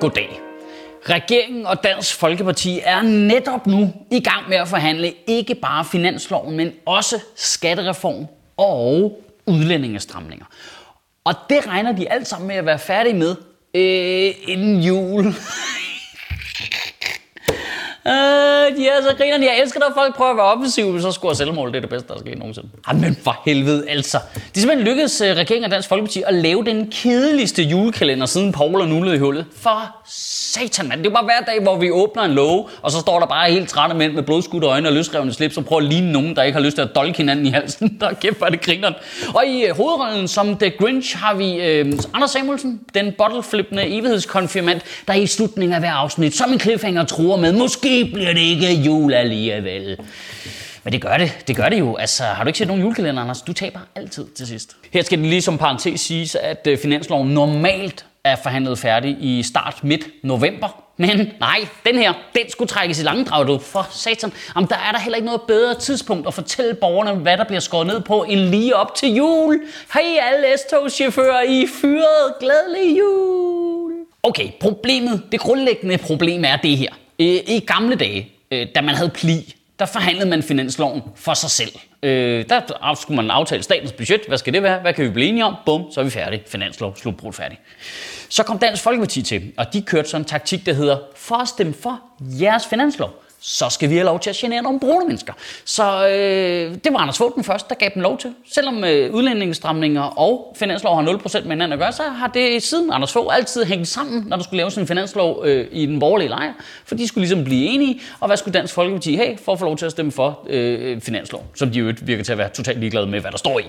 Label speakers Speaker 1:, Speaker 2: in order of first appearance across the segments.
Speaker 1: Goddag. Regeringen og Dansk Folkeparti er netop nu i gang med at forhandle ikke bare finansloven, men også skattereform og udlændingestramninger. Og det regner de alt sammen med at være færdige med øh, inden jul. Øh, de er så grinerne. Jeg elsker, når folk prøver at være offensive, men så scorer selvmål. Det er det bedste, der er sket nogensinde. Jamen for helvede, altså. Det er simpelthen lykkedes uh, regeringen og Dansk Folkeparti at lave den kedeligste julekalender siden Paul og Nulle i hullet. For satan, mand. Det er bare hver dag, hvor vi åbner en låge, og så står der bare helt trætte mænd med blodskudte øjne og løsrevne slips, som prøver at ligne nogen, der ikke har lyst til at dolke hinanden i halsen. Der kæft, hvor det grineren. Og i øh, hovedrollen som The Grinch har vi øh, Anders Samuelsen, den bottleflippende evighedskonfirmant, der i slutningen af hver afsnit som en cliffhanger truer med, måske bliver det ikke jul alligevel. Men det gør det. Det gør det jo. Altså, har du ikke set nogen julekalender, Anders? Du taber altid til sidst. Her skal det lige som parentes siges, at øh, finansloven normalt er forhandlet færdig i start midt november. Men nej, den her, den skulle trækkes i langdrag, du. For satan. Jamen, der er der heller ikke noget bedre tidspunkt at fortælle borgerne, hvad der bliver skåret ned på, end lige op til jul. Hej alle S-togschauffører, I fyret. Glædelig jul. Okay, problemet, det grundlæggende problem er det her. Øh, I gamle dage, øh, da man havde pli, der forhandlede man finansloven for sig selv. Øh, der skulle man aftale statens budget. Hvad skal det være? Hvad kan vi blive enige om? Bum, så er vi færdige. Finanslov, slutbrud færdig. Så kom Dansk Folkeparti til, og de kørte sådan en taktik, der hedder, for at stemme for jeres finanslov, så skal vi have lov til at genere nogle brune mennesker. Så øh, det var Anders Fogh den første, der gav dem lov til. Selvom øh, udlændingestramninger og finanslov har 0% med hinanden at gøre, så har det siden Anders Fogh altid hængt sammen, når der skulle laves en finanslov øh, i den borgerlige lejr. For de skulle ligesom blive enige, og hvad skulle Dansk Folkeparti have for at få lov til at stemme for øh, finanslov, som de jo virker til at være totalt ligeglade med, hvad der står i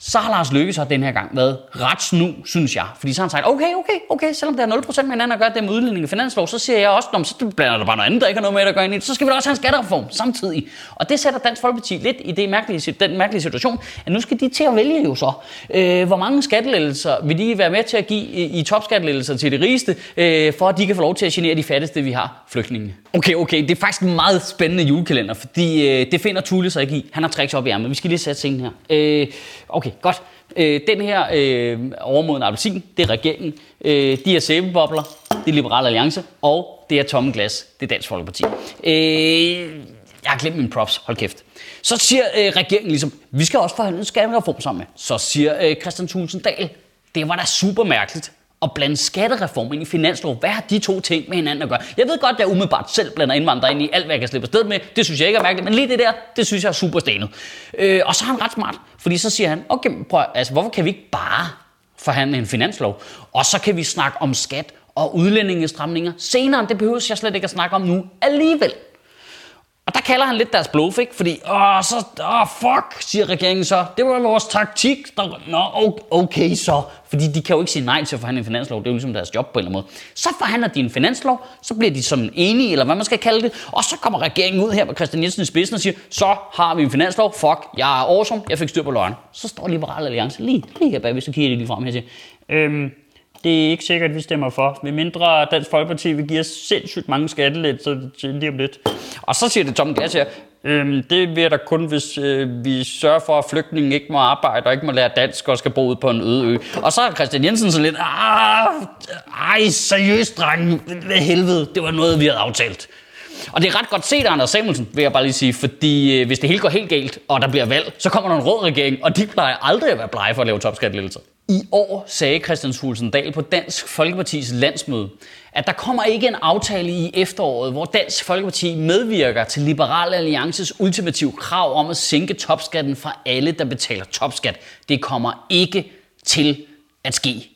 Speaker 1: så har Lars Løkke så den her gang været ret snu, synes jeg. Fordi så har han sagt, okay, okay, okay, selvom der er 0% med hinanden at gøre det med udlænding og finanslov, så siger jeg også, så blander der bare noget andet, der ikke har noget med at gøre ind i det. Så skal vi da også have en skattereform samtidig. Og det sætter Dansk Folkeparti lidt i det mærkelige, den mærkelige situation, at nu skal de til at vælge jo så, øh, hvor mange skattelettelser vil de være med til at give i, topskattelettelser til de rigeste, øh, for at de kan få lov til at genere de fattigste, vi har, flygtningene. Okay, okay, det er faktisk en meget spændende julekalender, fordi øh, det finder Tulle sig ikke i. Han har tricks op i ærmet. Vi skal lige sætte scenen her. Øh, okay, godt. Øh, den her øh, overmoden appelsin, det er regeringen. Øh, de her sæbebobler, det er Liberal Alliance. Og det er tomme glas, det er Dansk Folkeparti. Øh, jeg har glemt min props, hold kæft. Så siger øh, regeringen ligesom, vi skal også forhandle en skattereform sammen med. Så siger øh, Christian Thulsen Dahl, det var da super mærkeligt at blande skattereform ind i finanslov. Hvad har de to ting med hinanden at gøre? Jeg ved godt, at jeg umiddelbart selv blander indvandrere ind i alt, hvad jeg kan slippe afsted med. Det synes jeg ikke er mærkeligt, men lige det der, det synes jeg er super stenet. Øh, og så er han ret smart, fordi så siger han, okay, prøv, altså, hvorfor kan vi ikke bare forhandle en finanslov? Og så kan vi snakke om skat og udlændingestramninger senere. Det behøver jeg slet ikke at snakke om nu alligevel. Og der kalder han lidt deres bluff, ikke? Fordi, åh, så, åh, fuck, siger regeringen så. Det var vores taktik. Der, nå, okay så. Fordi de kan jo ikke sige nej til at forhandle en finanslov. Det er jo ligesom deres job på en eller anden måde. Så forhandler de en finanslov, så bliver de som enige, eller hvad man skal kalde det. Og så kommer regeringen ud her med Christian Jensen i spidsen og siger, så har vi en finanslov. Fuck, jeg er awesome. Jeg fik styr på løgn. Så står Liberal Alliance lige, lige her bag, hvis du kigger lige frem her og siger, øhm, det er ikke sikkert, at vi stemmer for. Med mindre Dansk Folkeparti vil give os sindssygt mange skattelettelser til lige om lidt. Og så siger det Tom Glas her, øhm, det vil der kun, hvis øh, vi sørger for, at flygtningen ikke må arbejde og ikke må lære dansk og skal bo ude på en øde ø. Og så er Christian Jensen så lidt, ah, ej, seriøst, dreng, hvad helvede, det var noget, vi havde aftalt. Og det er ret godt set af Anders Samuelsen, vil jeg bare lige sige, fordi øh, hvis det hele går helt galt, og der bliver valg, så kommer der en rød regering, og de plejer aldrig at være blege for at lave topskattelettelser. I år sagde Christian Thulsen Dahl på Dansk Folkepartis landsmøde, at der kommer ikke en aftale i efteråret, hvor Dansk Folkeparti medvirker til Liberal Alliances ultimative krav om at sænke topskatten for alle, der betaler topskat. Det kommer ikke til at ske.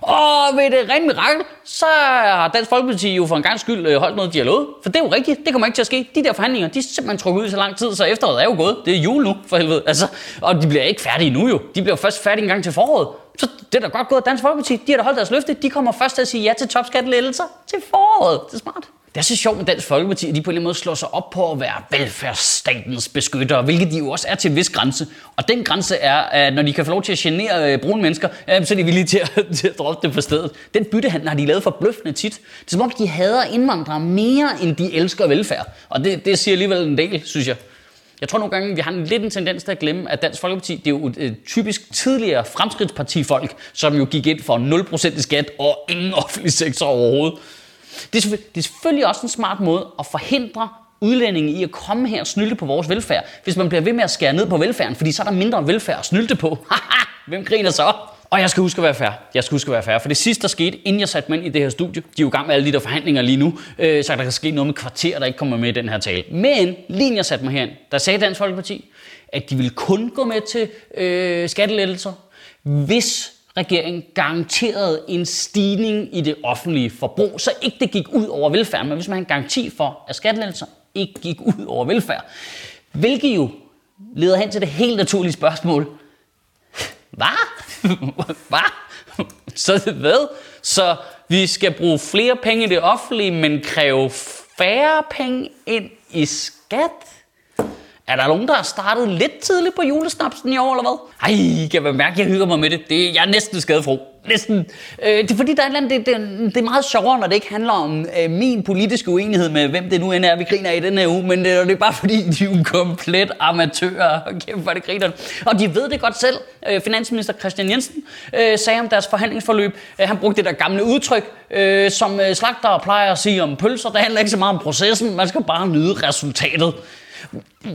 Speaker 1: Og ved det rent mirakel, så har Dansk Folkeparti jo for en gang skyld øh, holdt noget, de har lovet. For det er jo rigtigt, det kommer ikke til at ske. De der forhandlinger, de er simpelthen trukket ud så lang tid, så efteråret er jo gået. Det er jul nu, for helvede. Altså, og de bliver ikke færdige nu jo. De bliver først færdige en gang til foråret. Så det er da godt gået Dansk Folkeparti. De har da holdt deres løfte. De kommer først til at sige ja til topskattelettelser til foråret. Det er smart. Det er så sjovt med Dansk Folkeparti, at de på en eller anden måde slår sig op på at være velfærdsstatens beskyttere, hvilket de jo også er til en vis grænse. Og den grænse er, at når de kan få lov til at genere øh, brune mennesker, øh, så er de villige til at, til at droppe det på stedet. Den byttehandel har de lavet forbløffende tit. Det er som om, de hader indvandrere mere, end de elsker velfærd. Og det, det siger alligevel en del, synes jeg. Jeg tror nogle gange, vi har en lidt en tendens til at glemme, at Dansk Folkeparti, det er jo et, et typisk tidligere fremskridtspartifolk, som jo gik ind for 0% i skat og ingen offentlig sektor overhovedet. Det er, det er selvfølgelig også en smart måde at forhindre udlændinge i at komme her og snylde på vores velfærd, hvis man bliver ved med at skære ned på velfærden, fordi så er der mindre velfærd at snylde på. Haha, hvem griner så? Og jeg skal huske at være fair. Jeg skal huske at være fair. For det sidste, der skete, inden jeg satte mig ind i det her studie, de er jo i gang med alle de der forhandlinger lige nu, øh, så der kan ske noget med kvarter, der ikke kommer med i den her tale. Men lige inden jeg satte mig herind, der sagde Dansk Folkeparti, at de ville kun gå med til øh, skattelettelser, hvis regeringen garanterede en stigning i det offentlige forbrug, så ikke det gik ud over velfærd, men hvis man har en garanti for, at skattelettelser ikke gik ud over velfærd. Hvilket jo leder hen til det helt naturlige spørgsmål. Hvad? Hvad? Så hvad? Så vi skal bruge flere penge i det offentlige, men kræve færre penge ind i skat? Er der nogen, der har startet lidt tidligt på julesnapsen i år, eller hvad? Ej, kan man mærke, at jeg hygger mig med det. det jeg er næsten skadefro. Næsten. Øh, det er fordi, der er andet, det, det, det, er meget sjovere, når det ikke handler om øh, min politiske uenighed med, hvem det nu end er, vi griner i den her uge. Men det, det er bare fordi, de er jo komplet amatører. Og kæmpe for det griner. Og de ved det godt selv. Øh, finansminister Christian Jensen øh, sagde om deres forhandlingsforløb. Øh, han brugte det der gamle udtryk, øh, som øh, slagter plejer at sige om pølser. Det handler ikke så meget om processen. Man skal bare nyde resultatet.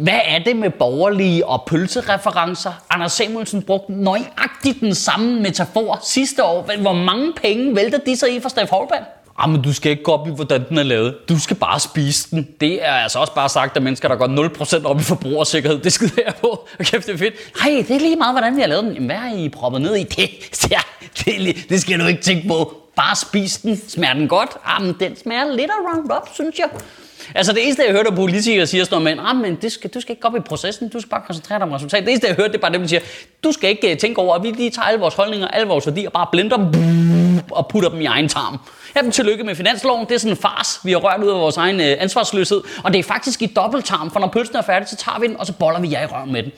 Speaker 1: Hvad er det med borgerlige og pølsereferencer? Anders Samuelsen brugte nøjagtigt den samme metafor sidste år. Hvor mange penge vælter de så i for Steff Holberg? Ah, men du skal ikke gå op i, hvordan den er lavet. Du skal bare spise den. Det er altså også bare sagt af mennesker, der går 0% op i forbrugersikkerhed. Det skal jeg på. Og kæft, det er fedt. Hej, det er lige meget, hvordan vi har lavet den. Jamen, hvad har I proppet ned i? Det, ja, det, det skal du ikke tænke på. Bare spis den. Smager den godt? Ah, men den smager lidt af Roundup, synes jeg. Altså det eneste, jeg hørte, at politikere siger sådan noget med, ah, men det skal, du skal ikke gå op i processen, du skal bare koncentrere dig om resultatet. Det eneste, jeg hørte, det er bare dem, der siger, du skal ikke øh, tænke over, at vi lige tager alle vores holdninger, alle vores værdier, bare blender dem og putter dem i egen tarm. Ja, men tillykke med finansloven. Det er sådan en fars, vi har rørt ud af vores egen øh, ansvarsløshed. Og det er faktisk i dobbelttarm, for når pølsen er færdig, så tager vi den, og så boller vi jer i røven med den.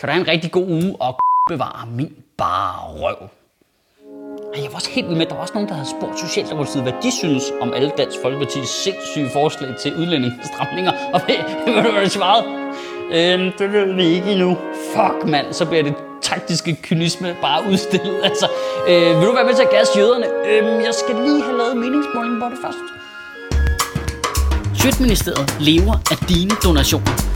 Speaker 1: Kan du have en rigtig god uge og bevare min bare røv. Men jeg var også helt vild med, at der var også nogen, der havde spurgt Socialdemokratiet, hvad de synes om alle Dansk Folkeparti's sindssyge forslag til udlændingestramninger. Og hvad, hvad du hvad svaret? Øhm, det ved vi ikke endnu. Fuck, mand. Så bliver det taktiske kynisme bare udstillet. Altså, øh, vil du være med til at gasse jøderne? Øhm, jeg skal lige have lavet meningsmåling på det først.
Speaker 2: Sjøtministeriet lever af dine donationer.